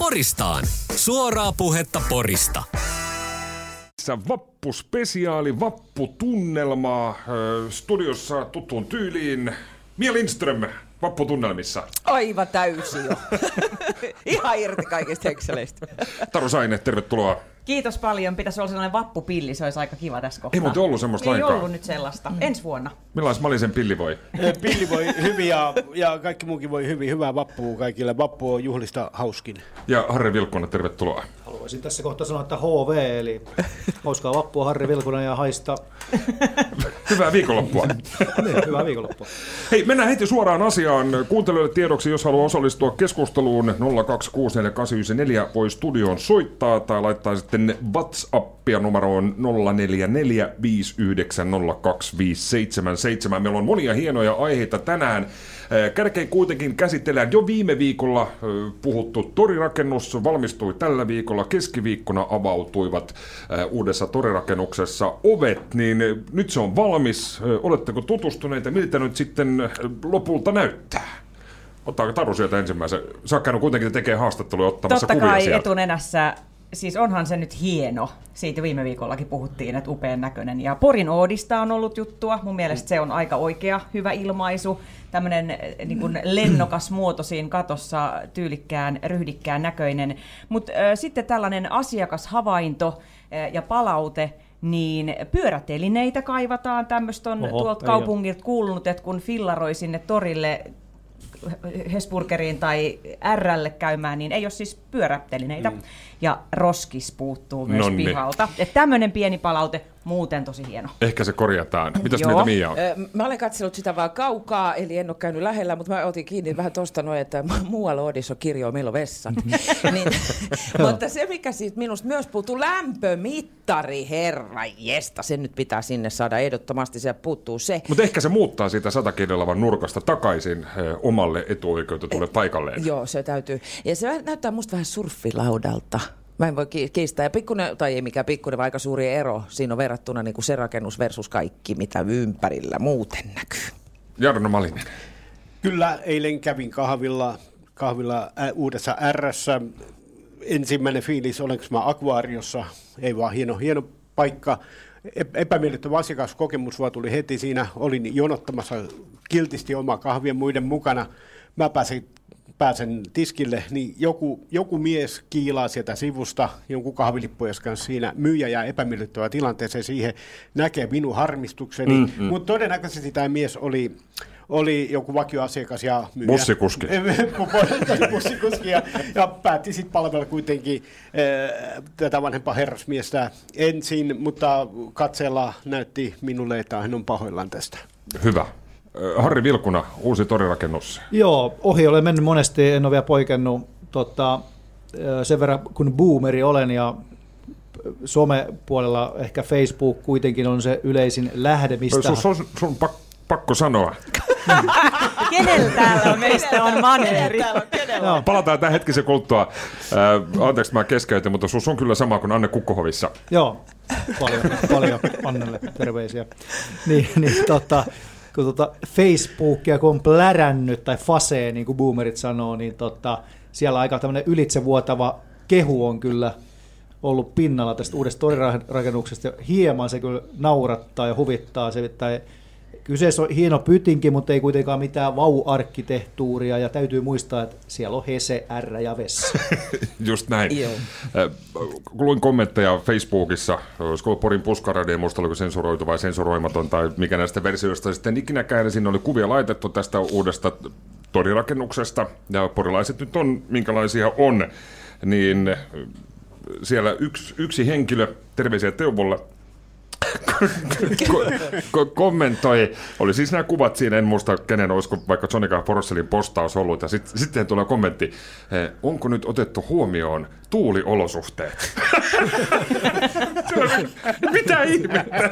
Poristaan. Suoraa puhetta Porista. Tässä vappuspesiaali, vapputunnelma. Ö, Studiossa tuttuun tyyliin Mia Lindström vapputunnelmissa. Aivan täysi jo. Ihan irti kaikista hekseleistä. Taru Saine, tervetuloa. Kiitos paljon. Pitäisi olla sellainen vappupilli, se olisi aika kiva tässä kohtaa. Ei muuten ollut semmoista Ei lainkaan. ollut nyt sellaista. Mm. Ensi vuonna. Millais Malisen pilli voi? Pilli voi hyvin ja, ja kaikki muukin voi hyvin. Hyvää vappua kaikille. Vappu on juhlista hauskin. Ja Harri Vilkkonen, tervetuloa. Haluaisin tässä kohtaa sanoa, että HV, eli hauskaa vappua Harri Vilkunen ja haista. Hyvää viikonloppua. Niin, hyvää viikonloppua. Hei, mennään heti suoraan asiaan. Kuuntelijoille tiedoksi, jos haluaa osallistua keskusteluun 0264894 voi studioon soittaa tai laittaa sitten WhatsAppia numeroon 0445902577. Meillä on monia hienoja aiheita tänään. Eh, Kärkein kuitenkin käsitellään jo viime viikolla eh, puhuttu torirakennus, valmistui tällä viikolla, keskiviikkona avautuivat eh, uudessa torirakennuksessa ovet, niin nyt se on valmis. Oletteko tutustuneita, miltä nyt sitten lopulta näyttää? Ottaako Taru sieltä ensimmäisen? Sä oot käynyt kuitenkin tekee haastatteluja ottamassa Totta kuvia kai sieltä. etunenässä, siis onhan se nyt hieno. Siitä viime viikollakin puhuttiin, että upean näköinen. Ja Porin Oodista on ollut juttua. Mun mielestä se on aika oikea, hyvä ilmaisu. Tämmöinen niin kuin lennokas muoto siinä katossa, tyylikkään, ryhdikkään näköinen. Mutta äh, sitten tällainen asiakashavainto äh, ja palaute, niin pyörätelineitä kaivataan. Tämmöistä on Oho, tuolta kaupungilta kuulunut, että kun fillaroi sinne torille Hesburgeriin tai Rlle käymään, niin ei ole siis pyörätelineitä. Mm. Ja roskis puuttuu myös Nonni. pihalta. Että tämmöinen pieni palaute, muuten tosi hieno. Ehkä se korjataan. Mitäs Joo. mieltä Mia on? Mä olen katsellut sitä vaan kaukaa, eli en ole käynyt lähellä, mutta mä otin kiinni vähän tuosta noin, että muualla Odissa on kirjo, meillä on vessat. niin, mutta se, mikä siitä minusta myös puuttuu, lämpömittari, herra jesta, sen nyt pitää sinne saada ehdottomasti, se puuttuu se. Mutta ehkä se muuttaa siitä satakirjalavan nurkasta takaisin eh, omalle etuoikeutetulle paikalleen. Joo, se täytyy. Ja se näyttää musta vähän surfilaudalta. Mä en voi ki- kiistää. Ja pikkunen, tai ei mikään pikkunen, vaan aika suuri ero siinä on verrattuna niin kuin se rakennus versus kaikki, mitä ympärillä muuten näkyy. Jarno Malinen. Kyllä eilen kävin kahvilla, kahvilla ä, uudessa Rssä. Ensimmäinen fiilis, olenko mä akvaariossa. Ei vaan hieno, hieno paikka. Ep- Epämiellyttävä asiakaskokemus vaan tuli heti siinä. Olin jonottamassa kiltisti omaa kahvia muiden mukana. Mä pääsin pääsen tiskille, niin joku, joku mies kiilaa sieltä sivusta jonkun kahvilippujen kanssa siinä. Myyjä jää epämiellyttävää tilanteeseen siihen, näkee minun harmistukseni. Mm, mm. Mutta todennäköisesti tämä mies oli, oli joku vakioasiakas ja myyjä. Bussikuski. Bussikuski ja, ja päätti sitten palvella kuitenkin äh, tätä vanhempaa herrasmiestä ensin, mutta katseella näytti minulle, että hän on pahoillaan tästä. Hyvä. Harri Vilkuna, uusi torirakennus. Joo, ohi olen mennyt monesti, en ole vielä poikennut. Tota, sen verran kun boomeri olen ja somepuolella ehkä Facebook kuitenkin on se yleisin lähde, mistä... Sun, sun, sun pak, pakko sanoa. Kenellä täällä meistä on maneri? Joo, Palataan tähän hetkisen kuluttua. Äh, anteeksi, mä keskeytin, mutta sus on kyllä sama kuin Anne Kukkohovissa. Joo, paljon, paljon Annelle terveisiä. Niin, niin tota, kun tota Facebookia kun on plärännyt, tai fasee, niin kuin boomerit sanoo, niin tota, siellä aika tämmöinen ylitsevuotava kehu on kyllä ollut pinnalla tästä uudesta torirakennuksesta. Hieman se kyllä naurattaa ja huvittaa. Se, tai kyseessä on hieno pytinki, mutta ei kuitenkaan mitään vau-arkkitehtuuria. Ja täytyy muistaa, että siellä on Hese, R ja Vessa. Just näin. Joo. Luin kommentteja Facebookissa, olisiko ollut Porin puskaradio, en muista oliko sensuroitu vai sensuroimaton tai mikä näistä versioista sitten ikinäkään, ja sinne oli kuvia laitettu tästä uudesta torirakennuksesta, ja porilaiset nyt on, minkälaisia on, niin siellä yksi, yksi henkilö, terveisiä Teuvolle, ko- ko- kommentoi, oli siis nämä kuvat siinä, en muista kenen, olisiko vaikka Sonika Porselin postaus ollut, ja sitten sit tulee kommentti, eh, onko nyt otettu huomioon tuuliolosuhteet? Mitä ihmettä?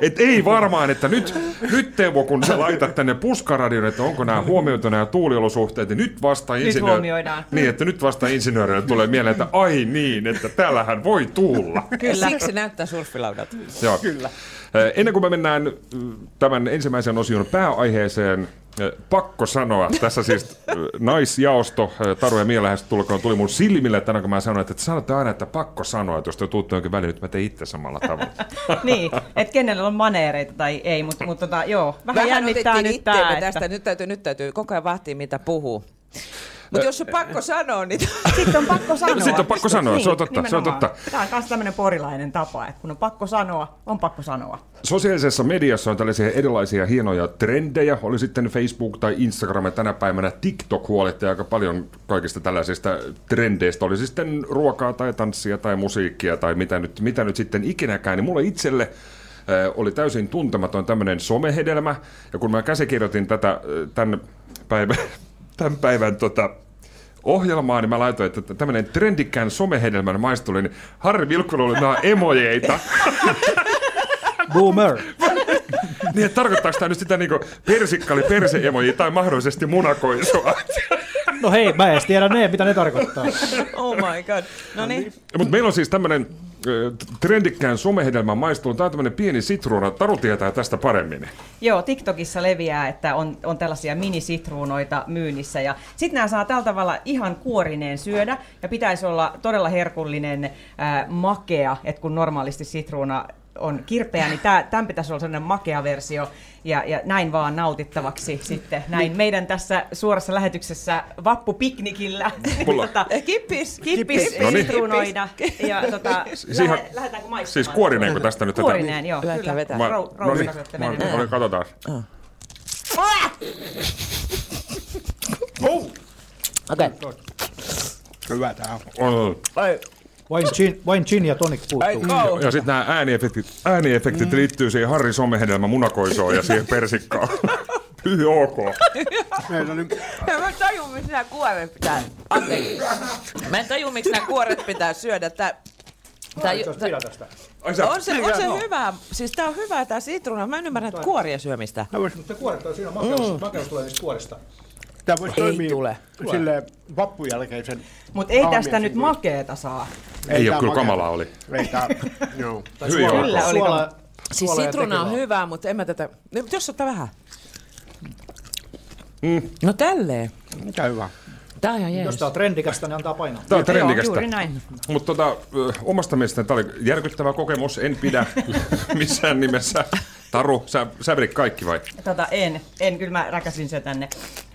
Et ei varmaan, että nyt, nyt Teuvo, kun sä laitat tänne puskaradion, että onko nämä huomioitu nämä tuuliolosuhteet, niin nyt vasta insinööri... Niin, että nyt vasta insinöörille tulee mieleen, että ai niin, että täällähän voi tuulla. Kyllä. Siksi se näyttää surfilaudat. Joo. Kyllä. Ennen kuin me mennään tämän ensimmäisen osion pääaiheeseen, Pakko sanoa, tässä siis naisjaosto, Taru ja Mia tulkoon, tuli mun silmille tänään, kun mä sanoin, että sanotte aina, että pakko sanoa, että jos te tuutte jonkin väliin, nyt mä teen itse samalla tavalla. niin, että kenellä on maneereita tai ei, mutta mut, tota, joo, vähän, Vähän jännittää nyt tää, itteemme tästä. Nyt täytyy, nyt täytyy koko ajan vahtia, mitä puhuu. Mutta jos on pakko sanoa, niin... Sitten on pakko sanoa. Sitten on pakko sanoa, se on totta, se on totta. Tämä on myös tämmöinen porilainen tapa, että kun on pakko sanoa, on pakko sanoa. Sosiaalisessa mediassa on tällaisia erilaisia hienoja trendejä, oli sitten Facebook tai Instagram ja tänä päivänä TikTok huolehtii aika paljon kaikista tällaisista trendeistä, oli sitten ruokaa tai tanssia tai musiikkia tai mitä nyt, mitä nyt sitten ikinäkään, niin mulle itselle äh, oli täysin tuntematon tämmöinen somehedelmä, ja kun mä käsikirjoitin tätä tämän päivän, tämän päivän tota, ohjelmaa, niin mä laitoin, että tämmöinen trendikkään somehedelmän maistui, niin Harri Vilkkula oli nämä emojeita. Boomer. Niin, että tarkoittaako tämä nyt sitä niin persikkali perse tai mahdollisesti munakoisua? No hei, mä en tiedä ne, mitä ne tarkoittaa. Oh my god. No niin. Mutta meillä on siis tämmöinen trendikkään somehedelmän maistelu. Tämä on tämmöinen pieni sitruuna. Taru tietää tästä paremmin. Joo, TikTokissa leviää, että on, on tällaisia minisitruunoita myynnissä. Ja sitten nämä saa tällä tavalla ihan kuorineen syödä. Ja pitäisi olla todella herkullinen ää, makea, että kun normaalisti sitruuna on kirpeä, niin tää, tämän pitäisi olla sellainen makea versio ja, ja näin vaan nautittavaksi sitten. Näin meidän tässä suorassa lähetyksessä vappupiknikillä. Mulla- tota, Kippis. kippis No niin. sitruunoida. Ja tota, Siis ihan- lähe, lähdetäänkö maistamaan? Siis kuorineenko tästä nyt tätä? Kuorineen, joo, Lähdetään vetää. Mä- Rou- no niin, rousukasvatteinen. no niin, katsotaan. Okei. Hyvä tää on. On. Vain gin, vain gin ja tonic puuttuu. Go. Ja sitten nämä ääniefektit, ääniefektit liittyy siihen Harri somehedelmä munakoisoon ja siihen persikkaan. Pyhy ok. Meillä on nyt Mä en taju, miksi nämä kuoret pitää... Anteeksi. Mä en taju, miksi nämä kuoret pitää syödä. Tää, tää, tää, tästä. Ai sä, on se, on se hyvä. Siis tää on hyvä tää sitruuna. Mä en ymmärrä näitä kuoria syömistä. Mutta kuoret on siinä, makeus, makeus tulee niistä kuorista. Tämä voisi Ei toimia tule. sille vappun jälkeisen. Mutta ei tästä nyt makeeta saa. ei tää ole kyllä makea. kamalaa oli. Ei tää, joo. Hyvin. Kyllä oli Suola, Siis sitruuna on tekilaa. hyvä, mutta en mä tätä... No, jos ottaa vähän. No tälleen. Mikä hyvä. Tää on ihan Jos jees. tää on trendikästä, niin antaa painaa. Tämä on Joo, trendikästä. juuri näin. Mutta tota, omasta mielestäni tämä oli järkyttävä kokemus. En pidä missään nimessä. Taru, sä, sä vedit kaikki vai? Tota, en, en, kyllä mä räkäsin se tänne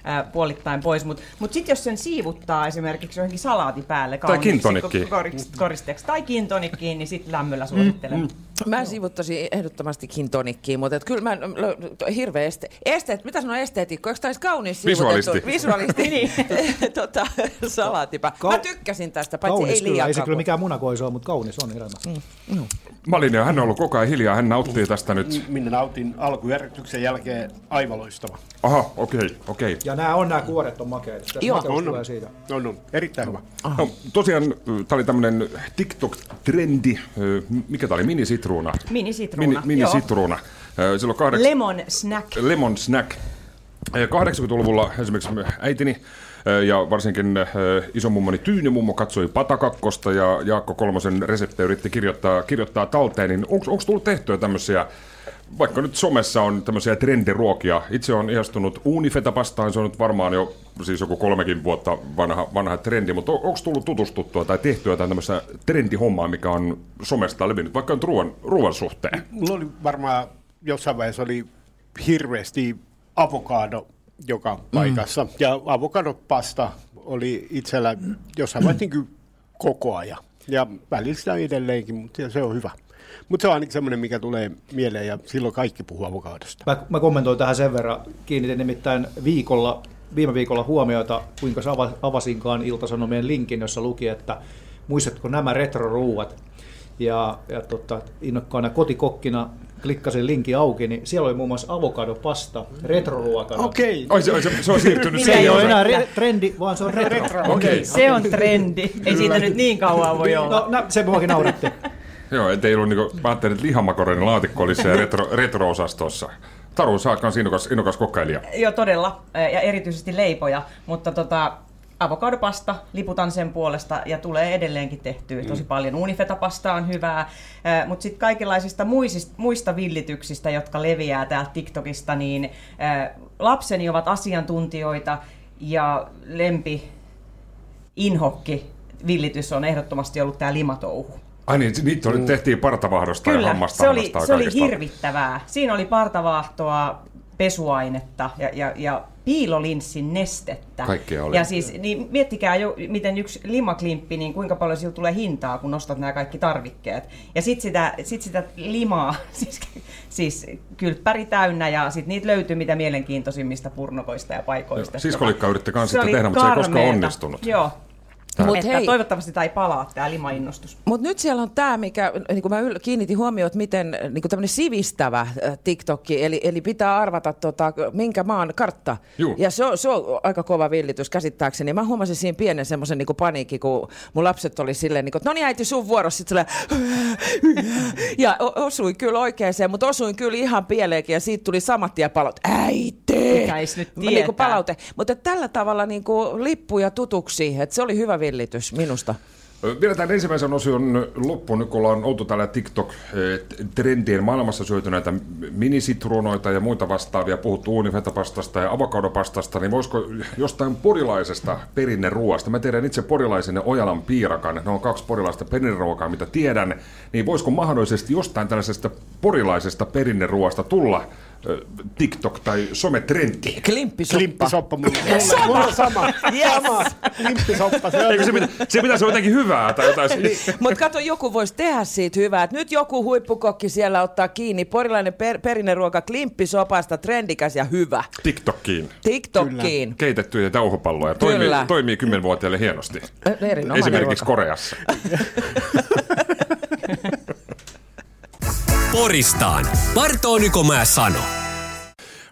ää, puolittain pois, mutta mut sitten jos sen siivuttaa esimerkiksi johonkin salaati päälle kauniiksi korist- koristeeksi tai kintonikkiin, niin sitten lämmöllä suosittelen. Mm, Mä sivuttaisin ehdottomasti kintonikkiin, mutta et kyllä mä lö- hirveä este. Esteet, mitä sanoo esteetikko? Eikö taisi kaunis Visualisti. sivutettu? Visualisti. niin. tota, salaatipä. Mä tykkäsin tästä, paitsi Kaunis ei kyllä, liian ei se kyllä mikään munakoiso ole, mutta kaunis on hedelmä. Malinen, hän on ollut koko ajan hiljaa, hän nauttii tästä nyt. Minä nautin alkujärjestyksen jälkeen aivan loistava. Aha, okei, okei. Ja nämä on, nämä kuoret on makeita. Joo. On, tulee on. siitä. On, on. Erittäin hyvä. No, tosiaan tämä oli tämmöinen TikTok-trendi. Mikä tämä oli? Minisitruuna. Minisitruuna, Mini, joo. minisitruuna. Ö, Silloin kahdeks... Lemon snack. Lemon Snack. Eh, 80-luvulla esimerkiksi äitini ja varsinkin isomummoni Tyynimummo katsoi Patakakkosta ja Jaakko Kolmosen reseptejä yritti kirjoittaa, kirjoittaa talteen, niin onko tullut tehtyä tämmöisiä, vaikka nyt somessa on tämmöisiä trendiruokia. Itse on ihastunut uunifetapastaan, se on nyt varmaan jo siis joku kolmekin vuotta vanha, vanha trendi, mutta onko tullut tutustuttua tai tehtyä jotain tämmöistä trendihommaa, mikä on somesta levinnyt, vaikka nyt ruoan, ruoan suhteen? Mulla oli varmaan jossain vaiheessa oli hirveästi avokado joka paikassa. Mm. Ja avokadopasta oli itsellä jossain vaiheessa koko ajan. Ja välillä sitä edelleenkin, mutta se on hyvä. Mutta se on ainakin semmoinen, mikä tulee mieleen ja silloin kaikki puhuu avokadosta. Mä, mä kommentoin tähän sen verran. Kiinnitin nimittäin viikolla, viime viikolla huomioita, kuinka avasinkaan Iltasanomien linkin, jossa luki, että muistatko nämä retroruuat? Ja, ja tota, innokkaana kotikokkina klikkasin linkin auki, niin siellä oli muun muassa avokadopasta retroruokana. Okei. Ai, se, se, se on siirtynyt Se ei ole enää re- trendi, vaan se on retro. retro. Okei. Se on trendi. Ei siitä nyt niin kauan voi olla. No, nä, se muakin nauratti. Joo, ettei ollut niinku, mä ajattelin, että lihamakorenin laatikko oli se retro, retro-osastossa. Taru, sä oot innokas, innokas kokkailija. Joo, todella. Ja erityisesti leipoja. Mutta tota, avokadopasta, liputan sen puolesta ja tulee edelleenkin tehtyä tosi paljon. Unifetapasta on hyvää, mutta sitten kaikenlaisista muisista, muista villityksistä, jotka leviää täältä TikTokista, niin lapseni ovat asiantuntijoita ja lempi inhokki villitys on ehdottomasti ollut tämä limatouhu. Ai niin, niitä oli, tehtiin partavahdosta ja Kyllä, hammasta. se oli, se oli hirvittävää. Siinä oli partavaahtoa, pesuainetta ja, ja, ja piilolinssin nestettä. Kaikkea oli. Ja siis, niin miettikää jo, miten yksi limaklimppi, niin kuinka paljon sillä tulee hintaa, kun nostat nämä kaikki tarvikkeet. Ja sitten sitä, sit sitä limaa, siis, siis kylppäri täynnä, ja sitten niitä löytyy mitä mielenkiintoisimmista purnokoista ja paikoista. Siskolikka yritti kans Se sitä tehdä, mutta se ei koskaan onnistunut. Joo. Mut Että hei. toivottavasti tämä ei palaa, tämä limainnostus. Mutta nyt siellä on tämä, mikä niin kuin mä kiinnitin huomioon, että miten niin kuin tämmöinen sivistävä äh, TikTokki, eli, eli pitää arvata, tota, minkä maan kartta. Juu. Ja se on, se on aika kova villitys käsittääkseni. Ja mä huomasin siinä pienen semmoisen niin paniikin, kun mun lapset oli silleen, niin kuin, että no niin äiti sun vuorossa. Sitten ja o- osui kyllä oikeeseen, mutta osuin kyllä ihan pieleenkin ja siitä tuli samat tien palot. Äiti! Pitäis nyt Niin kuin palaute. Mutta tällä tavalla niin kuin lippuja tutuksi, että se oli hyvä villitys minusta. Tämän ensimmäisen osion loppuun, nyt kun ollaan oltu täällä TikTok-trendien maailmassa syöty näitä minisitruunoita ja muita vastaavia, puhuttu uunifetapastasta ja avokadopastasta, niin voisiko jostain porilaisesta perinneruoasta, mä tiedän itse porilaisen ja Ojalan piirakan, ne on kaksi porilaista perinneruokaa, mitä tiedän, niin voisiko mahdollisesti jostain tällaisesta porilaisesta perinneruoasta tulla TikTok- tai sometrendi? Klimppisoppa. Klimppisoppa mulla, mulla, mulla on sama. Yes. sama. Klimppisoppa. Se on Eikö se, pitä, se pitäisi olla jotenkin hyvää tai jotain Mutta kato, joku voisi tehdä siitä hyvää. Et nyt joku huippukokki siellä ottaa kiinni. Porilainen per, perinneruoka, klimppisopasta, trendikäs ja hyvä. TikTokkiin. TikTokkiin. Keitettyjä jauhopalloja. Toimii, Kyllä. toimii kymmenvuotiaille hienosti. Erinomainen Esimerkiksi ruoka. Koreassa. Poristaan. Parto Nykomää sano.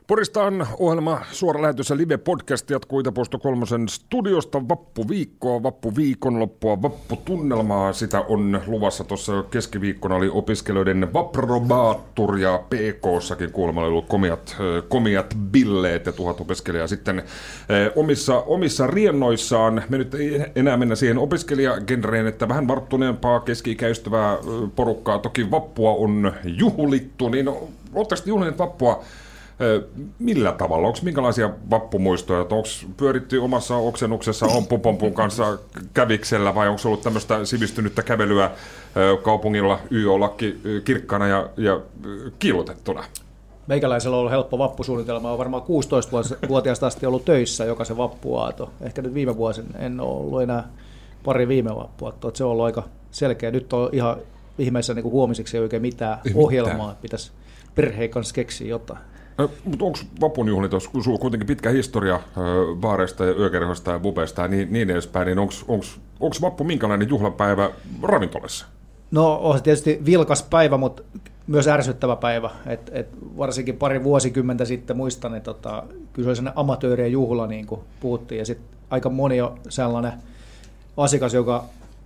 Poristaan ohjelma suora lähetys ja live-podcast jatkuu Itäpuisto kolmosen studiosta vappuviikkoa, vappuviikonloppua, vapputunnelmaa. Sitä on luvassa tuossa keskiviikkona oli opiskelijoiden vaprobaattur ja PK-sakin kuulemma oli ollut komiat, komiat billeet ja tuhat opiskelijaa sitten omissa, omissa riennoissaan. Me nyt ei enää mennä siihen opiskelijagenreen, että vähän varttuneempaa keski-ikäistyvää porukkaa. Toki vappua on juhlittu, niin oletteko te juhlineet vappua Millä tavalla? Onko minkälaisia vappumuistoja? Onko pyöritty omassa oksennuksessa ompupompun kanssa käviksellä vai onko ollut tämmöistä sivistynyttä kävelyä kaupungilla YO-lakki kirkkana ja, ja kiilotettuna? Meikäläisellä on ollut helppo vappusuunnitelma. Olen varmaan 16-vuotiaasta asti ollut töissä jokaisen vappuaato. Ehkä nyt viime vuosin en ole ollut enää pari viime että Se on ollut aika selkeä. Nyt on ihan ihmeessä niin huomiseksi ei oikein mitään ohjelmaa. mitään. että Pitäisi perheen kanssa keksiä jotain. Mutta onko vapunjuhlit, kun sulla on kuitenkin pitkä historia baareista ja yökerhoista ja bubeista ja niin, niin edespäin, niin onko vappu minkälainen juhlapäivä ravintolassa? No on se tietysti vilkas päivä, mutta myös ärsyttävä päivä. Et, et varsinkin pari vuosikymmentä sitten muistan, että tota, kyllä se oli sellainen amatöörien juhla, niin kuin puhuttiin. Ja sitten aika moni on sellainen asiakas, joka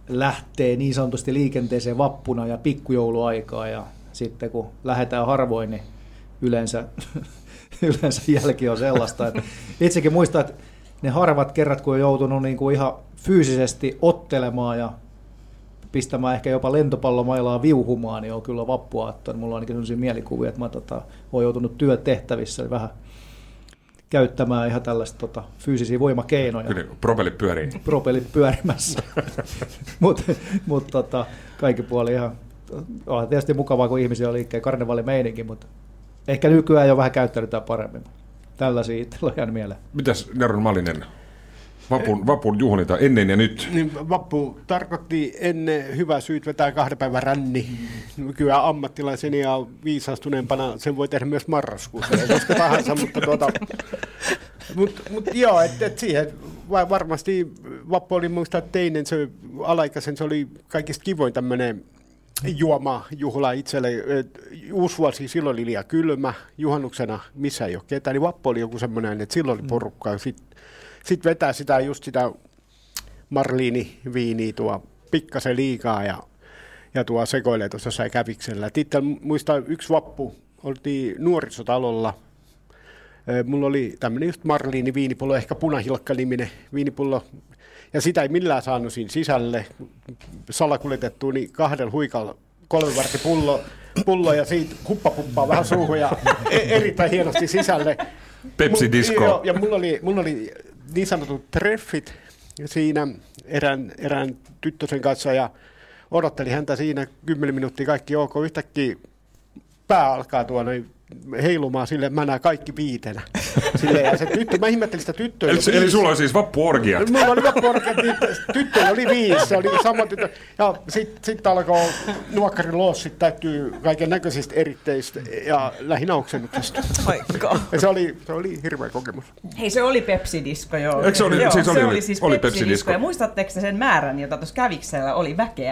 lähtee niin sanotusti liikenteeseen vappuna ja pikkujouluaikaa. Ja sitten kun lähdetään harvoin, niin yleensä, yleensä jälki on sellaista. Että itsekin muistan, että ne harvat kerrat, kun on joutunut niin kuin ihan fyysisesti ottelemaan ja pistämään ehkä jopa lentopallomailaa viuhumaan, niin on kyllä vappuaatto. Mulla on ainakin sellaisia mielikuvia, että mä tota, olen joutunut työtehtävissä niin vähän käyttämään ihan tällaista tota, fyysisiä voimakeinoja. Kyllä, propelit pyörii. Propelit pyörimässä. Mutta mut, tota, kaikki puoli ihan, on tietysti mukavaa, kun ihmisiä on liikkeen karnevaalimeininki, mutta ehkä nykyään jo vähän käyttäydytään paremmin. Tällaisia itsellä on jäänyt mieleen. Mitäs Neron Malinen? Vapun, vapun juhlinta ennen ja nyt. Niin vappu tarkoitti ennen hyvä syyt vetää kahden päivän ränni. Nykyään ammattilaiseni ja viisastuneempana sen voi tehdä myös marraskuussa koska tahansa, mutta tuota, mut, mut joo, että et siihen va- varmasti vappu oli muistaa teinen, se alaikäisen, se oli kaikista kivoin tämmöinen juoma juhla itselle. Uusi vuosi silloin oli liian kylmä, juhannuksena missä ei ole ketään, niin vappu oli joku semmoinen, että silloin oli porukkaa. Sitten sit vetää sitä just sitä Marliini viiniä tuo pikkasen liikaa ja, ja tuo sekoilee tuossa jossain käviksellä. Muistan yksi vappu, oltiin nuorisotalolla Mulla oli tämmöinen just Marliini viinipullo, ehkä punahilkka-niminen viinipullo, ja sitä ei millään saanut siinä sisälle salakuljetettua, niin kahdella huikalla kolmivartipullo pullo ja siitä huppapuppaa vähän suuhun ja e- erittäin hienosti sisälle. Pepsi Disco. Joo, ja mulla oli, mulla oli niin sanotut treffit siinä erään, erään tyttösen kanssa ja odottelin häntä siinä 10 minuuttia kaikki ok. Yhtäkkiä pää alkaa tuonne heilumaan sille, mä näen kaikki viitenä. Sille, ja se tyttö, mä ihmettelin sitä tyttöä. Eli, eli sulla on siis vappuorgiat. Mulla oli korkeat, tyttö oli viisi, se oli sama tyttö. Ja sitten sit alkoi nuokkarin loossit täyttyy kaiken näköisistä eritteistä ja lähinnä oksennuksesta. Ja se oli, se oli hirveä kokemus. Hei, se oli Pepsi-disko, joo. Eikö se oli- joo, siis se oli- oli siis oli Pepsi-disko. Pepsi-disko? Ja muistatteko te sen määrän, jota tuossa käviksellä oli väkeä?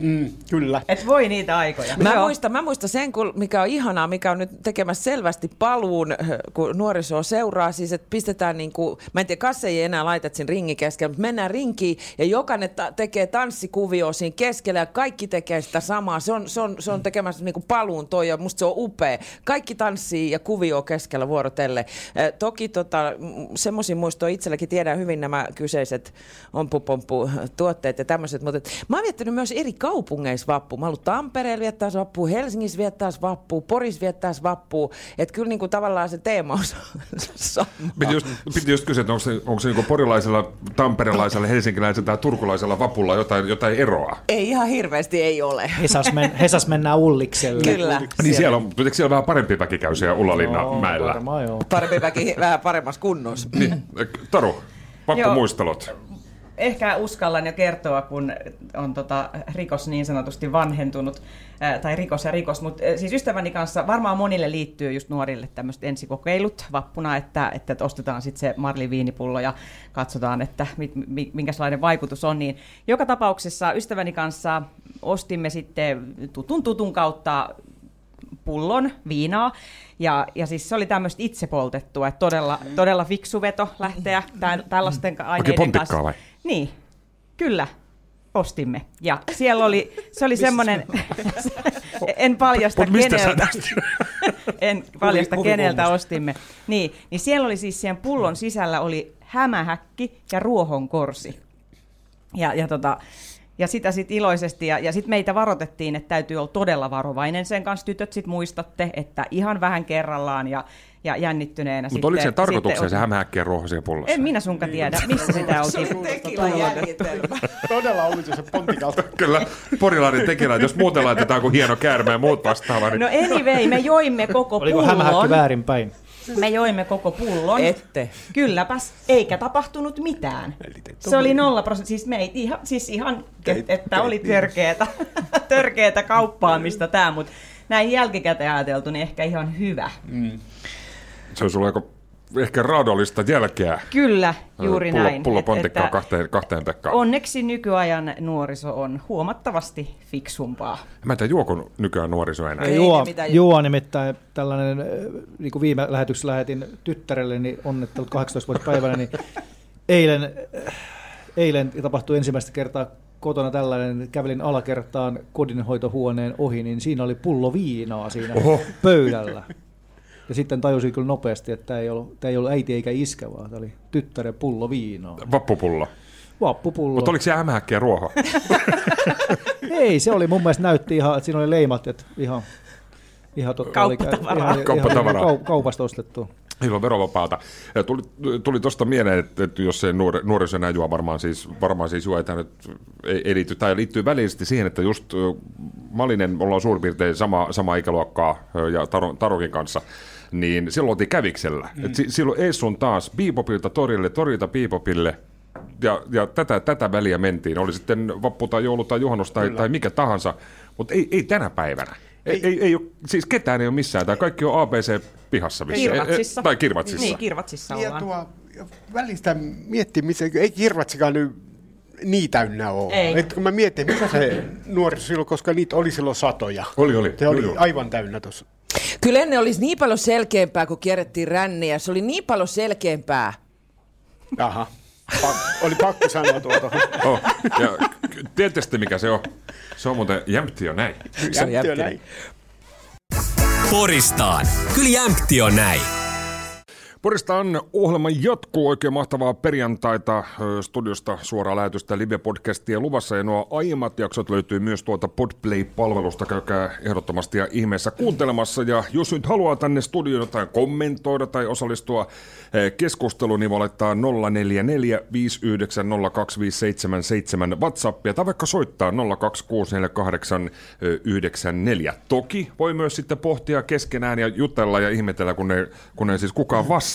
Mm, kyllä. Et voi niitä aikoja. Mä Joo. muistan, mä muistan sen, kun- mikä on ihanaa, mikä on nyt tekemässä selvästi paluun, kun nuoriso seuraa, siis että pistetään niin kuin, mä en tiedä, kassa ei enää laitat siinä ringin keskellä, mutta mennään rinkiin ja jokainen ta- tekee tanssikuvio siinä keskellä ja kaikki tekee sitä samaa. Se on, se on, se on tekemässä niin kuin paluun toi ja musta se on upea. Kaikki tanssii ja kuvio keskellä vuorotelle. Äh, toki tota, semmoisia muistoja itselläkin tiedän hyvin nämä kyseiset ompu tuotteet ja tämmöiset, mutta mä oon viettänyt myös eri kaupungeissa vappu. Mä ollut Tampereella viettäis vappu, Helsingissä viettäis vappu, Poris viettäis vappu. Että kyllä niinku tavallaan se teema on sama. Piti just, piti just kysyä, että onko se, onko se niin porilaisella, tamperelaisella, helsinkiläisellä tai turkulaisella vapulla jotain, jotain eroa? Ei ihan hirveästi ei ole. Hesas, men, Hesas mennään Ullikselle. Kyllä. Niin siellä on, siellä vähän parempi väki käy siellä Ullalinnamäellä? Varmaan joo. Parempi väki vähän paremmassa kunnossa. Niin, Taru, pakko Joo. muistelot. Ehkä uskallan jo kertoa, kun on tota rikos niin sanotusti vanhentunut, ää, tai rikos ja rikos, mutta siis ystäväni kanssa varmaan monille liittyy just nuorille tämmöiset ensikokeilut vappuna, että, että ostetaan sitten se Marlin viinipullo ja katsotaan, että mit, mi, minkälainen vaikutus on. Niin joka tapauksessa ystäväni kanssa ostimme sitten tutun tutun kautta pullon viinaa. Ja, ja siis se oli tämmöistä itse poltettua, että todella, todella fiksu veto lähteä tä, tällaisten aineiden kanssa. vai? Niin, kyllä. Ostimme. Ja siellä oli, se oli semmoinen, en paljasta keneltä, en paljasta keneltä ostimme. Niin, niin siellä oli siis siihen pullon sisällä oli hämähäkki ja ruohonkorsi. Ja, ja, tota, ja sitä sitten iloisesti, ja, ja sitten meitä varoitettiin, että täytyy olla todella varovainen sen kanssa. Tytöt sitten muistatte, että ihan vähän kerrallaan ja, ja jännittyneenä. Mutta oliko se sitten- tarkoituksena se hämähäkkien ruoho siellä pullossa? En minä sunka tiedä, missä sitä oltiin. Tekilan jäljitelmä. Todella omituisen pontikalta. Kyllä, porilainen tekilä, jos muuten laitetaan kuin hieno käärme ja muut vastaavaa, niin No anyway, me joimme koko Oliko hämähäkki pullon. väärinpäin? Me joimme koko pullon. Ette. Kylläpäs, eikä tapahtunut mitään. Se oli nolla prosenttia, siis, me ei, ihan, siis ihan, Teit- että oli törkeetä, törkeetä kauppaamista tämä, mutta näin jälkikäteen ajateltu, niin ehkä ihan hyvä. Se on sulla aika ehkä raadollista jälkeä. Kyllä, juuri pullo, näin. Pullo pontikkaa että kahteen, kahteen Pekkaan. Onneksi nykyajan nuoriso on huomattavasti fiksumpaa. Mä en tiedä, juoko nykyään nuoriso enää. Ei Juo, mitään- juo nimittäin tällainen, niin kuin viime lähetyksessä lähetin tyttärelle, niin onnittelut 18-vuotiaana niin eilen, eilen tapahtui ensimmäistä kertaa kotona tällainen, kävelin alakertaan kodinhoitohuoneen ohi, niin siinä oli pullo viinaa siinä Oho. pöydällä. Ja sitten tajusin kyllä nopeasti, että tämä ei ollut, tämä ei ollut äiti eikä iskä, vaan tämä oli tyttären pullo viinaa. Vappupullo. Vappupullo. Mutta oliko se hämähäkkiä ruoho? Ei, se oli mun mielestä näytti ihan, että siinä oli leimat, että ihan, ihan, totta, Kauppatavaraa. Oli, ihan, Kauppatavaraa. ihan kau- kaupasta ostettu. On verovapaata. Tuli, tuli tuosta mieleen, että, että jos se nuori, nuoriso enää juo, varmaan siis, varmaan siis juo, että nyt ei, ei liity, tai liittyy välillisesti siihen, että just Malinen, ollaan suurin piirtein sama, sama ikäluokkaa ja Taro, Tarokin kanssa, niin silloin oltiin käviksellä. Mm. Et si, silloin Eessun taas Biipopilta torille, torilta Biipopille, ja, ja tätä, tätä väliä mentiin. Oli sitten vappu tai joulu tai juhannus tai, tai mikä tahansa, mutta ei, ei tänä päivänä. Ei, ei, ei ole, siis ketään ei ole missään. Tai kaikki on ABC-pihassa. missä- Kirvatsissa. Tai kirvatsissa. Niin, kirvatsissa Ja ollaan. tuo, välistä miettii, missä, ei kirvatsikaan nyt niin täynnä ole. Ei. Et kun mä mietin, mikä se nuoriso silloin, koska niitä oli silloin satoja. Oli, oli. Se oli Joo, joo. aivan täynnä tuossa. Kyllä ennen olisi niin paljon selkeämpää, kun kierrettiin ränniä. Se oli niin paljon selkeämpää. Jaha. Pa- oli pakko sanoa tuota. Oh, ja sitten, mikä se on? Se on muuten jämpti jo näin. Se on Jämpti on jämpti. näin. Poristaan. Kyllä jämpti on näin. Poristaan ohjelma jatkuu oikein mahtavaa perjantaita studiosta suoraa lähetystä live-podcastia luvassa ja nuo aiemmat jaksot löytyy myös tuolta Podplay-palvelusta. Käykää ehdottomasti ja ihmeessä kuuntelemassa ja jos nyt haluaa tänne studioon jotain kommentoida tai osallistua keskusteluun, niin voi laittaa 044 5902577 WhatsAppia tai vaikka soittaa 0264894. Toki voi myös sitten pohtia keskenään ja jutella ja ihmetellä, kun ei, kun ei siis kukaan vastaa.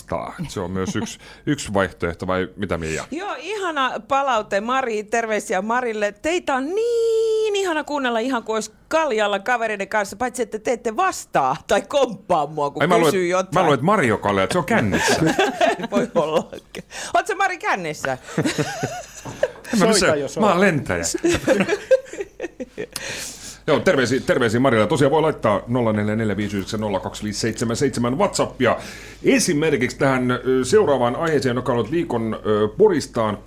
Se on myös yksi, yksi vaihtoehto, vai mitä Mia? Joo, ihana palaute Mari, terveisiä Marille. Teitä on niin ihana kuunnella ihan kuin olisi kaljalla kavereiden kanssa, paitsi että te ette vastaa tai komppaa mua, kun Ai, mä, kysyy luet, jotain. mä luet Mario Kalle, että se on kännissä. Voi olla. Oletko Mari kännissä? Mä, Soita, se, jos mä on. oon lentäjä. Joo, terveisiä, terveisiä Marilla. Tosiaan voi laittaa 0445902577 WhatsAppia. Esimerkiksi tähän seuraavaan aiheeseen, joka on ollut viikon Poristaan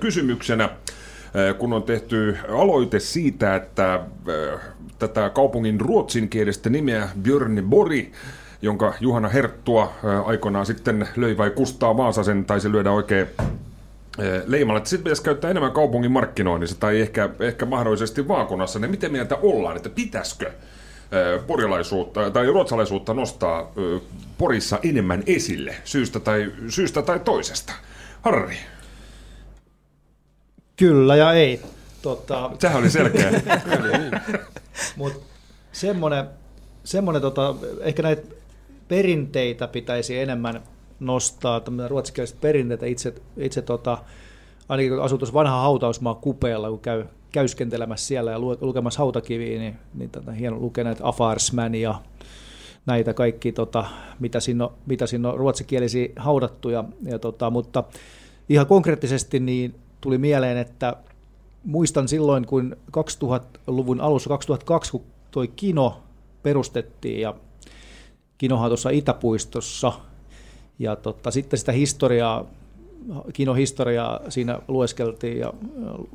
kysymyksenä, kun on tehty aloite siitä, että tätä kaupungin ruotsinkielistä nimeä Björn Bori, jonka Juhana Herttua aikoinaan sitten löi vai kustaa Vaasasen, tai se lyödä oikein leimalla, että sitten pitäisi käyttää enemmän kaupungin markkinoinnissa tai ehkä, ehkä mahdollisesti vaakunassa, niin miten mieltä ollaan, että pitäisikö eh, porilaisuutta tai ruotsalaisuutta nostaa eh, Porissa enemmän esille syystä tai, syystä tai toisesta? Harri, Kyllä ja ei. Tota, sehän oli selkeä. Mutta semmoinen, semmoinen tota, ehkä näitä perinteitä pitäisi enemmän nostaa, ruotsinkieliset perinteitä. Itse, itse tota, ainakin kun asuu tuossa vanha hautausmaa kupeella, kun käy käyskentelemässä siellä ja lu- lukemassa hautakiviä, niin, niin tota, hieno lukea näitä Afarsman ja näitä kaikki, tota, mitä, siinä on, mitä siinä on ruotsinkielisiä haudattu. Ja, ja tota, mutta ihan konkreettisesti niin tuli mieleen, että muistan silloin, kun 2000-luvun alussa, 2002, kun toi Kino perustettiin ja Kinohan tuossa Itäpuistossa ja tota, sitten sitä historiaa, Kino-historiaa siinä lueskeltiin ja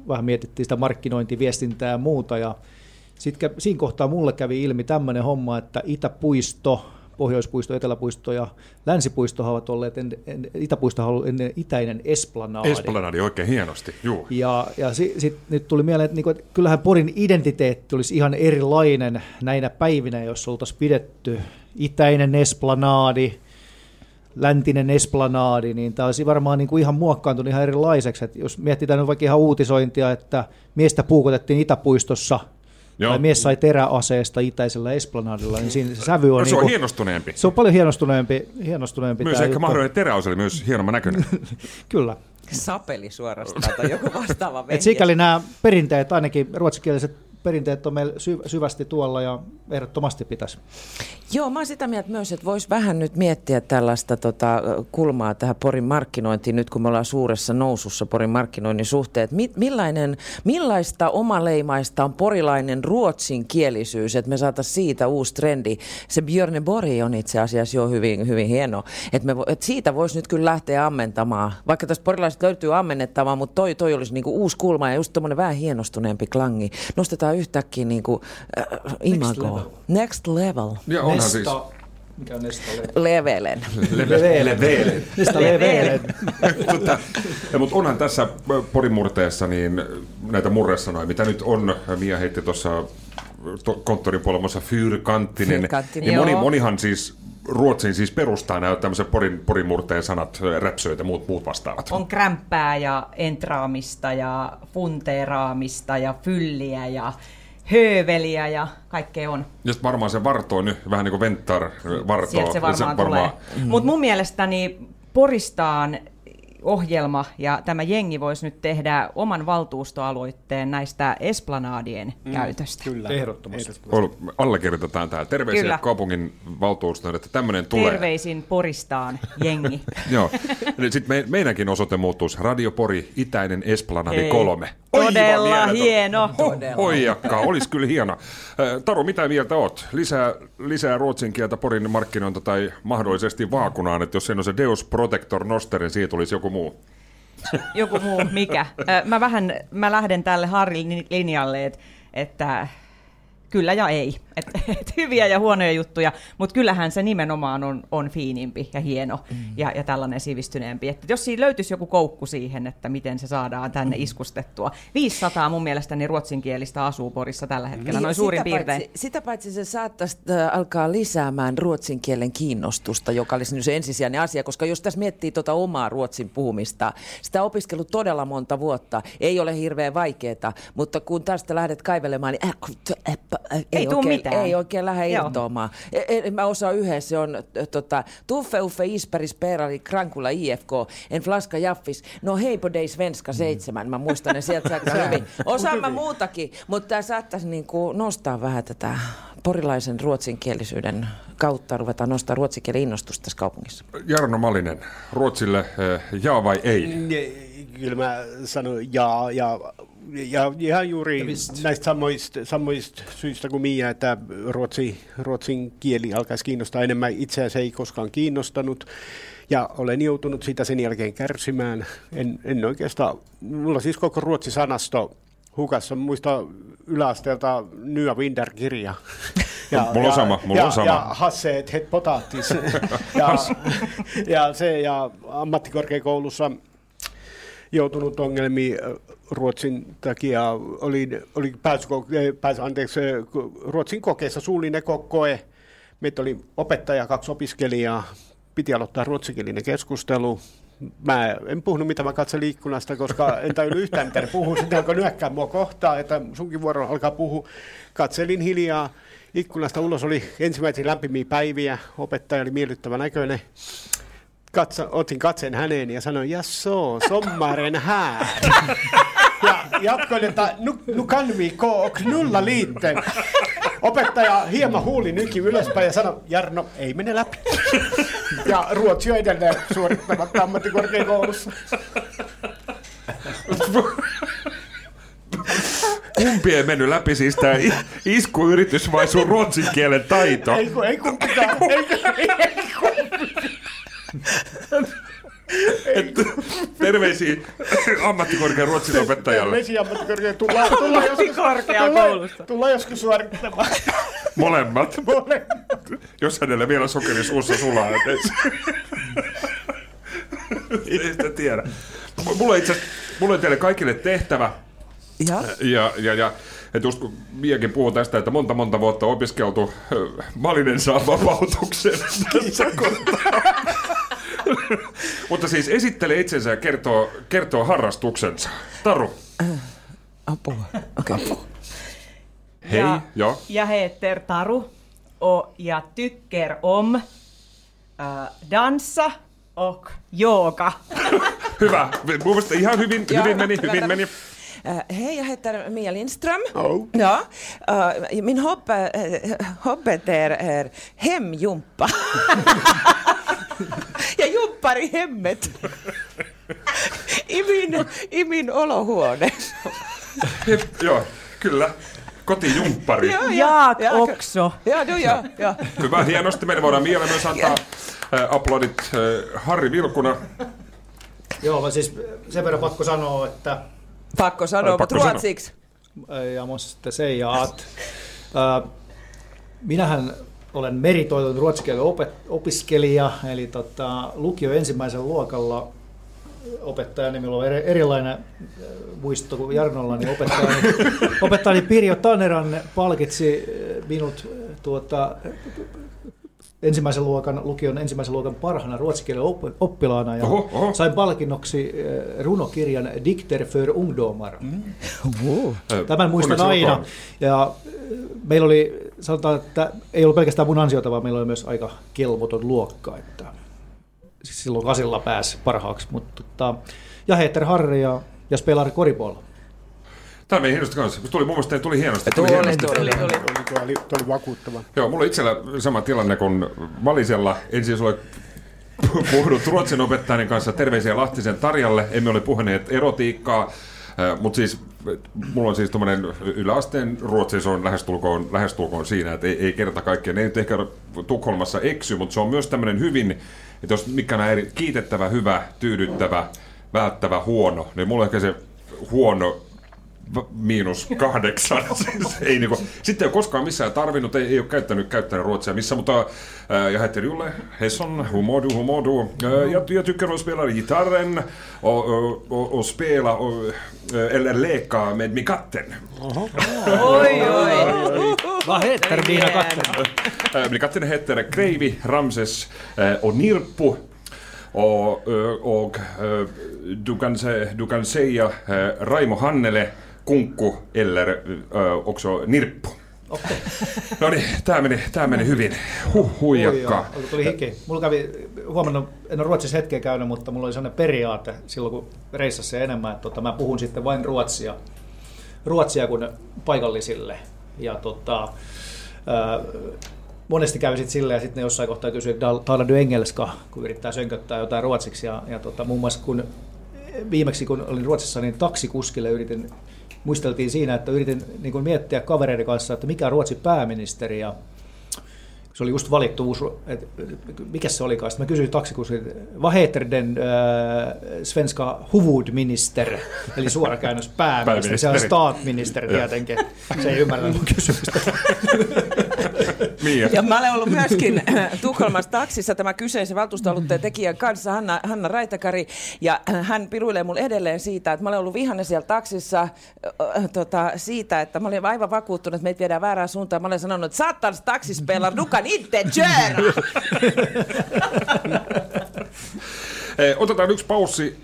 vähän mietittiin sitä markkinointiviestintää ja muuta ja sitten siinä kohtaa mulle kävi ilmi tämmöinen homma, että Itäpuisto, Pohjoispuisto, Eteläpuisto ja Länsipuisto ovat olleet, en, en, Itäpuisto on ollut ennen itäinen esplanadi. Esplanadi oikein hienosti, juu. Ja, ja si, sit, nyt tuli mieleen, että, niinku, että kyllähän Porin identiteetti olisi ihan erilainen näinä päivinä, jos oltaisiin pidetty itäinen esplanadi, läntinen esplanadi, niin tämä olisi varmaan niin kuin ihan muokkaantunut ihan erilaiseksi. Et jos mietitään nyt vaikka ihan uutisointia, että miestä puukotettiin Itäpuistossa, Joo. tai mies sai teräaseesta itäisellä esplanadilla, niin siinä se sävy on, No, se on niinku, hienostuneempi. se on paljon hienostuneempi. hienostuneempi Myös ehkä juttu. mahdollinen teräos oli myös hienomman näköinen. Kyllä. Sapeli suorastaan tai joku vastaava Et vehje. sikäli nämä perinteet, ainakin ruotsinkieliset perinteet on meillä sy- syvästi tuolla ja ehdottomasti pitäisi. Joo, mä oon sitä mieltä myös, että voisi vähän nyt miettiä tällaista tota, kulmaa tähän Porin markkinointiin, nyt kun me ollaan suuressa nousussa Porin markkinoinnin suhteen. että Mi- millainen, millaista omaleimaista on porilainen ruotsinkielisyys, että me saataisiin siitä uusi trendi. Se Björne Bori on itse asiassa jo hyvin, hyvin hieno, että, me, vo- että siitä voisi nyt kyllä lähteä ammentamaan. Vaikka tästä porilaiset löytyy ammennettavaa, mutta toi, toi olisi niinku uusi kulma ja just tommonen vähän hienostuneempi klangi. Nostetaan yhtäkkiä niinku, äh, imagoa. level. Next level. Ja onhan siis... Mikä on? Levelen. Levelen. tota, ja, mutta onhan tässä Porin murteessa niin näitä murresanoja, mitä nyt on, Mia heitti tuossa to- konttorin puolella muassa fyrkanttinen, Fyrkanttinen, niin moni, monihan siis Ruotsin siis perustaa nämä tämmöiset Porin, Porin murteen sanat, räpsöitä ja muut, muut vastaavat. On krämppää ja entraamista ja funteeraamista ja fylliä ja hööveliä ja kaikkea on. Ja sitten varmaan se vartoo nyt, vähän niin kuin Ventar vartoo. Sieltä se varmaan, Ja tulee. Mm. Mutta mun mielestäni Poristaan ohjelma ja tämä jengi voisi nyt tehdä oman valtuustoaloitteen näistä esplanadien mm. käytöstä. Kyllä. Ehdottomasti. Ol- Allekirjoitetaan tämä. Terveisiä Kyllä. kaupungin valtuustoon, että tämmöinen tulee. Terveisin Poristaan jengi. Joo. Sitten me, meidänkin osoite muuttuisi Radio Pori, Itäinen Esplanadi Ei. 3. Todella hieno. Hoijakka, olisi kyllä hieno. Taru, mitä mieltä oot? Lisää, lisää ruotsin kieltä Porin markkinointa tai mahdollisesti vaakunaan, että jos siinä on se Deus Protector Noster, niin siitä tulisi joku muu. Joku muu, mikä? Mä vähän, mä lähden tälle Harrin linjalle, että, että kyllä ja ei. Että et hyviä ja huonoja juttuja, mutta kyllähän se nimenomaan on, on fiinimpi ja hieno mm. ja, ja tällainen sivistyneempi. Että jos siinä löytyisi joku koukku siihen, että miten se saadaan tänne mm. iskustettua. 500 mun mielestäni ruotsinkielistä asuu Porissa tällä hetkellä, niin, noin suurin sitä piirtein. Paitsi, sitä paitsi se saattaisi alkaa lisäämään ruotsin kielen kiinnostusta, joka olisi nyt se ensisijainen asia, koska jos tässä miettii tuota omaa ruotsin puhumista, sitä opiskellut todella monta vuotta, ei ole hirveän vaikeaa, mutta kun tästä lähdet kaivelemaan, niin äh, äh, Ei tuu oikein, mitään. ei oikein lähde Joo. irtoamaan. E- e- Mä osaan yhden, se on tota, Tuffe Uffe Isperis Perali Krankula IFK, en flaska jaffis, no hei på dig svenska seitsemän, mä muistan ne sieltä aika hyvin. Osaan mä muutakin, mutta tämä saattaisi niinku nostaa vähän tätä porilaisen ruotsinkielisyyden kautta ruveta nostaa ruotsinkielen innostusta tässä kaupungissa. Jarno Malinen, Ruotsille eh, jaa vai ei? Kyllä mä sanon jaa, ja, ja ihan juuri visst. näistä samoista, samoista syistä kuin Mia, että ruotsi, ruotsin kieli alkaisi kiinnostaa enemmän. Itseään se ei koskaan kiinnostanut. Ja olen joutunut sitä sen jälkeen kärsimään. En, en oikeastaan, mulla siis koko ruotsi-sanasto hukassa. Muista yläasteelta Nya Winder-kirja. Mulla on sama, mulla ja, on sama. Ja Hasseet het potatis. ja, ja se ja ammattikorkeakoulussa joutunut ongelmiin ö, Ruotsin takia. Oli, oli pääsy, pääsy, anteeksi, ö, Ruotsin kokeessa suullinen ko- koe. Meitä oli opettaja, kaksi opiskelijaa. Piti aloittaa ruotsinkielinen keskustelu. Mä en puhunut mitä mä katselin ikkunasta, koska en tajunnut yhtään mitä ne puhuu. Sitten alkoi nyökkää mua kohtaan, että sunkin vuoro alkaa puhua. Katselin hiljaa. Ikkunasta ulos oli ensimmäisiä lämpimiä päiviä. Opettaja oli miellyttävä näköinen katso, otin katseen häneen ja sanoin, ja so, sommaren här. Ja jatkoin, että nu, nu kan vi gå och knulla lite. Opettaja hieman huuli nyki ylöspäin ja sanoi, Jarno, ei mene läpi. Ja Ruotsi on edelleen suorittamatta ammattikorkeakoulussa. Kumpi ei mennyt läpi, siis tämä iskuyritys vai sun ruotsin kielen taito? Ei ei kun pitää, ei, ei, ei kun. Terveisiä ammattikorkean ruotsin opettajalle. Vesiammattikorkeakoulu. Tullaan, tullaan, joskus, tullaan, tullaan joskus suorittamaan. Molemmat. Molemmat. Jos hänellä vielä sokeri suussa sulaa. et ei- sitä tiedä. Mulla on itse mulla on teille kaikille tehtävä. Ja? Ja, ja, ja että just kun Miakin puhuu tästä, että monta monta vuotta opiskeltu, Malinen saa vapautuksen tässä kohtaa. Mutta siis esittele itsensä ja kertoo, kertoo harrastuksensa. Taru, Apua. Okei. Okay. hei, Ja- joo. Jag heter Taru och jag tycker om äh, dansa och yoga. Hyvä. Mun mielestä ihan hyvin, hyvin meni, hyvin meni. Äh, hej, jag heter Mia Lindström. Oh. Ja, äh, min hobby, äh, hobbet är, är hemjumpa. jumpar i hemmet. I min, I min olohuone. Joo, kyllä. Kotijumppari. Ja, Jag ja, också. Ja, du ja. ja. Hyvä, hienosti. Me voidaan Mialle myös antaa äh, aplodit äh, Harri Vilkuna. Joo, mä siis sen verran pakko sanoa, että Pakko sanoa, mutta ruotsiksi. jag måste säga att äh, minähän olen meritoitunut opet- opiskelija, eli tota, lukio ensimmäisellä luokalla opettajani, minulla on eri, erilainen äh, muisto kuin Jarnolla, niin opettajani, opettajani Pirjo Taneran palkitsi äh, minut äh, tuota, ensimmäisen luokan, lukion ensimmäisen luokan parhaana ruotsinkielen op- oppilaana ja Oho, oho. sain palkinnoksi runokirjan Dikter för ungdomar. Äh, Tämän muistan aina. Ja meillä oli, sanotaan, että ei ollut pelkästään mun ansiota, vaan meillä oli myös aika kelvoton luokka. Että siis silloin kasilla pääsi parhaaksi. Mutta, tota, ja Heter Harri ja, ja spelar koripallo. Tämä meni hienosti kanssa. Tuli mun mielestä tuli hienosti. Tuli, hienosti. tuli. Tuli, tuli. Oli, tuo oli vakuuttava. Joo, mulla itsellä sama tilanne kuin Malisella. Ensin sulle puhunut ruotsin opettajan kanssa terveisiä Lahtisen Tarjalle. Emme ole puhuneet erotiikkaa, mutta siis mulla on siis tuommoinen yläasteen ruotsi, se on lähestulkoon, lähestulkoon siinä, että ei, ei kerta kaikkiaan. Ne ei nyt ehkä Tukholmassa eksy, mutta se on myös tämmöinen hyvin, että jos mikä on eri, kiitettävä, hyvä, tyydyttävä, välttävä, huono, niin mulla ehkä se huono miinus kahdeksan. siis ei niinku, sitten ei ole koskaan missään tarvinnut, ei, ei ole käyttänyt, käyttänyt ruotsia missä, mutta äh, jag heter Julle Hesson, hur mår du, hur mår du? Äh, jag, jag tycker om att spela gitarren och, och, och, och spela och, äh, eller leka med min katten. Oi, oi. Vad heter dina katter? Äh, min katten heter Kreivi, Ramses äh, och Nirppu. Och, och äh, du, kan, du kan säga Raimo Hannele, Kunkku eller äh, också Nirppu. Okei. No niin, tää meni, tää meni hyvin. Huh, huijakka. Oi tuli hiki. Mulla kävi, huomannut, en ole Ruotsissa hetkeä käynyt, mutta mulla oli sellainen periaate silloin, kun reissassa enemmän, että tota, mä puhun sitten vain ruotsia, ruotsia kuin paikallisille. Ja tota, ää, monesti kävi sitten silleen, ja sitten ne jossain kohtaa kysyy, että talar du engelska, kun yrittää sönköttää jotain ruotsiksi. Ja, ja tota, muun muassa kun viimeksi kun olin Ruotsissa, niin taksikuskille yritin, muisteltiin siinä, että yritin niin kuin miettiä kavereiden kanssa, että mikä on Ruotsin pääministeri, ja se oli just valittu uusi, et, mikä se olikaan. Sitten mä kysyin taksikuskilta, vad heter den äh, svenska huvudminister, eli suora käännös pääministeri, se on Pääministeri. staatministeri tietenkin. Se ei ymmärrä mun kysymystä. Mia. Ja mä olen ollut myöskin äh, Tukholmassa taksissa tämä kyseisen valtuustoaloitteen tekijän kanssa, Hanna, Hanna Raitakari, ja äh, hän piruilee mulle edelleen siitä, että mä olen ollut vihainen siellä taksissa äh, äh, tota, siitä, että mä olin aivan vakuuttunut, että meitä viedään väärään suuntaan. Mä olen sanonut, että saatans taksispelar, du kan inte köra! Eh, Otetaan yksi paussi.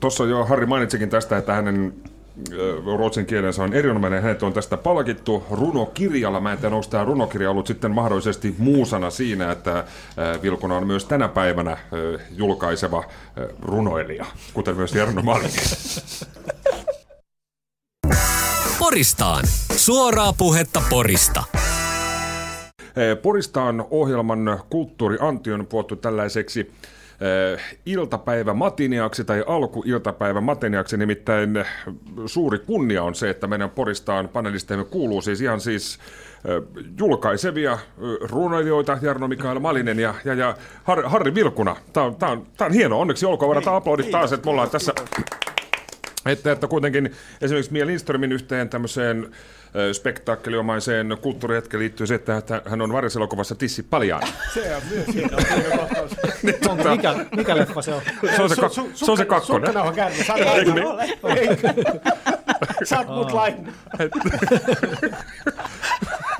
Tuossa jo Harri mainitsikin tästä, että hänen ruotsin kielensä on erinomainen. Hänet on tästä palkittu runokirjalla. Mä en tiedä, onko tämä runokirja ollut sitten mahdollisesti muusana siinä, että Vilkuna on myös tänä päivänä julkaiseva runoilija, kuten myös Jarno Malmi. Poristaan. Suoraa puhetta Porista. Poristaan ohjelman kulttuurianti on puhuttu tällaiseksi iltapäivä matiniaksi tai alkuiltapäivä matiniaksi, nimittäin suuri kunnia on se, että meidän Poristaan panelisteemme kuuluu siis ihan siis julkaisevia runoilijoita, Jarno Mikael Malinen ja, ja, ja Har, Harri Vilkuna. Tämä on, tää on, on hieno, onneksi olkoon, varataan aplodit taas, että me ollaan tässä että, että kuitenkin esimerkiksi Mia Lindströmin yhteen tämmöiseen spektaakkeliomaiseen kulttuurihetkeen liittyy se, että hän on varjelokuvassa Tissi Paljaan. Se on myös hieno. Onko, mikä, mikä leffa se on? Se on se, kak- se, on se kakkonen. Sukkana käärme. Eikö niin? Sä oot mut lain.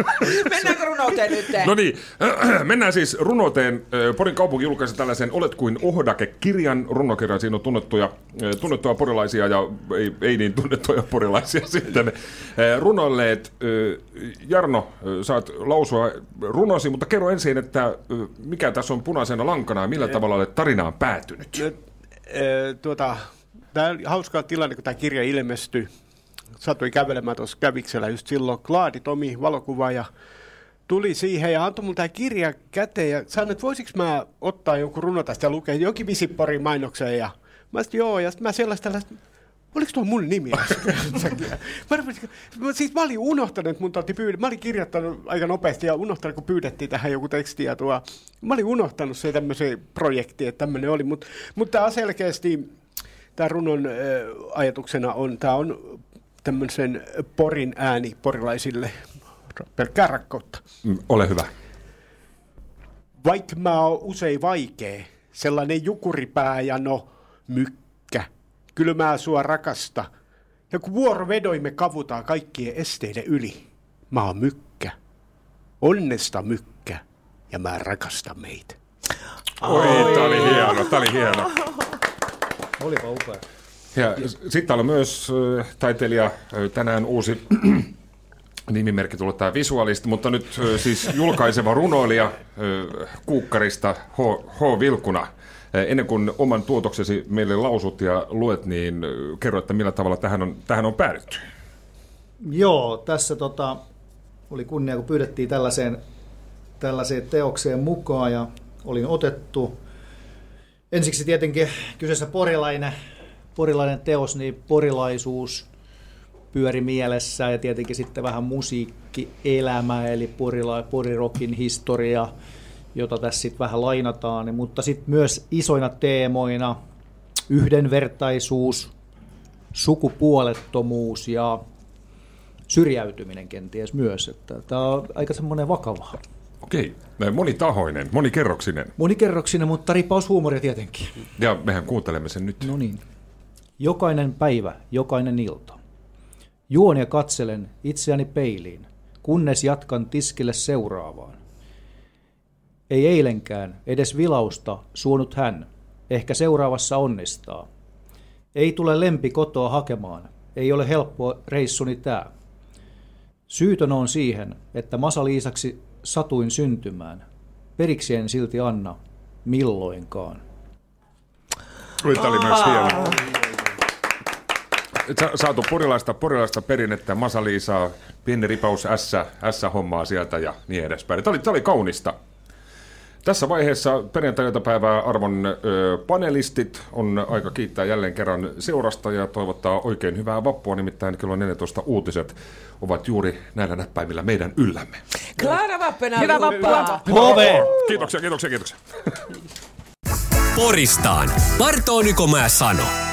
Mennäänkö runouteen nyt? No niin, mennään siis runouteen. Porin kaupunki julkaisi tällaisen Olet kuin Ohdake-kirjan, runokirjan. Siinä on tunnettuja, tunnettuja porilaisia ja ei, ei niin tunnettuja porilaisia sitten runoilleet. Jarno, saat lausua runosi, mutta kerro ensin, että mikä tässä on punaisena lankana ja millä tavalla olet tarinaan päätynyt? Tuota, tämä oli hauska tilanne, kun tämä kirja ilmestyi. Satui kävelemään tuossa käviksellä just silloin. Klaadi Tomi, valokuvaaja, tuli siihen ja antoi mulle tämä kirja käteen ja sanoi, että voisiko mä ottaa jonkun runo tästä ja lukea jonkin Visiporin mainokseen. Ja mä sanoin, joo, ja sitten mä sellaista, tällaista Oliko tuo mun nimi mä, rupesin- mä, siis mä olin unohtanut, että mun pyydä. Mä olin kirjoittanut aika nopeasti ja unohtanut, kun pyydettiin tähän joku teksti. Ja tuo, mä olin unohtanut se tämmöisen projekti, että tämmöinen oli. Mutta mut tämä selkeästi, tämä runon äh, ajatuksena on, tämä on tämmöisen porin ääni porilaisille pelkkää rakkautta. Mm, Ole hyvä. Vaikka mä oon usein vaikee, sellainen jukuripää ja no mykkä, kyllä mä sua rakasta. Ja kun vuorovedoimme kavutaan kaikkien esteiden yli, mä oon mykkä, onnesta mykkä ja mä rakastan meitä. Oi, tämä oli hieno, tämä oli hieno. Olipa upea. Ja sitten täällä on myös äh, taiteilija, äh, tänään uusi nimimerkki tullut tämä visuaalisti, mutta nyt äh, siis julkaiseva runoilija Kuukkarista H. H. Vilkuna. Ennen kuin oman tuotoksesi meille lausut ja luet, niin kerro, että millä tavalla tähän on, tähän on päädytty. Joo, tässä tota, oli kunnia, kun pyydettiin tällaiseen, tällaiseen teokseen mukaan ja olin otettu. Ensiksi tietenkin kyseessä porilainen, porilainen teos, niin porilaisuus pyöri mielessä ja tietenkin sitten vähän musiikkielämä, eli porila, porirokin historia, jota tässä sitten vähän lainataan, mutta sitten myös isoina teemoina yhdenvertaisuus, sukupuolettomuus ja syrjäytyminen kenties myös. Että tämä on aika semmoinen vakava. Okei, monitahoinen, monikerroksinen. Monikerroksinen, mutta ripaushuumoria tietenkin. Ja mehän kuuntelemme sen nyt. No niin. Jokainen päivä, jokainen ilta. Juon ja katselen itseäni peiliin, kunnes jatkan tiskille seuraavaan. Ei eilenkään edes vilausta suonut hän, ehkä seuraavassa onnistaa. Ei tule lempi kotoa hakemaan, ei ole helppo reissuni tää. Syytön on siihen, että Masa-Liisaksi satuin syntymään. Periksi en silti anna, milloinkaan. Oi, Tämä oli myös hieno. Sa- Saatu porilaista, porilaista perinnettä, Masa-Liisaa, pieni ripaus S, S-hommaa sieltä ja niin edespäin. Tämä oli, tämä oli kaunista. Tässä vaiheessa perjantai-iltapäivää arvon ö, panelistit on aika kiittää jälleen kerran seurasta ja toivottaa oikein hyvää vappua, nimittäin kello 14 uutiset ovat juuri näillä näppäimillä meidän yllämme. Klara Vappena, Hyvää vappua. Move! Kiitoksia, kiitoksia, kiitoksia. Poristaan. Marto Nykomaa sano.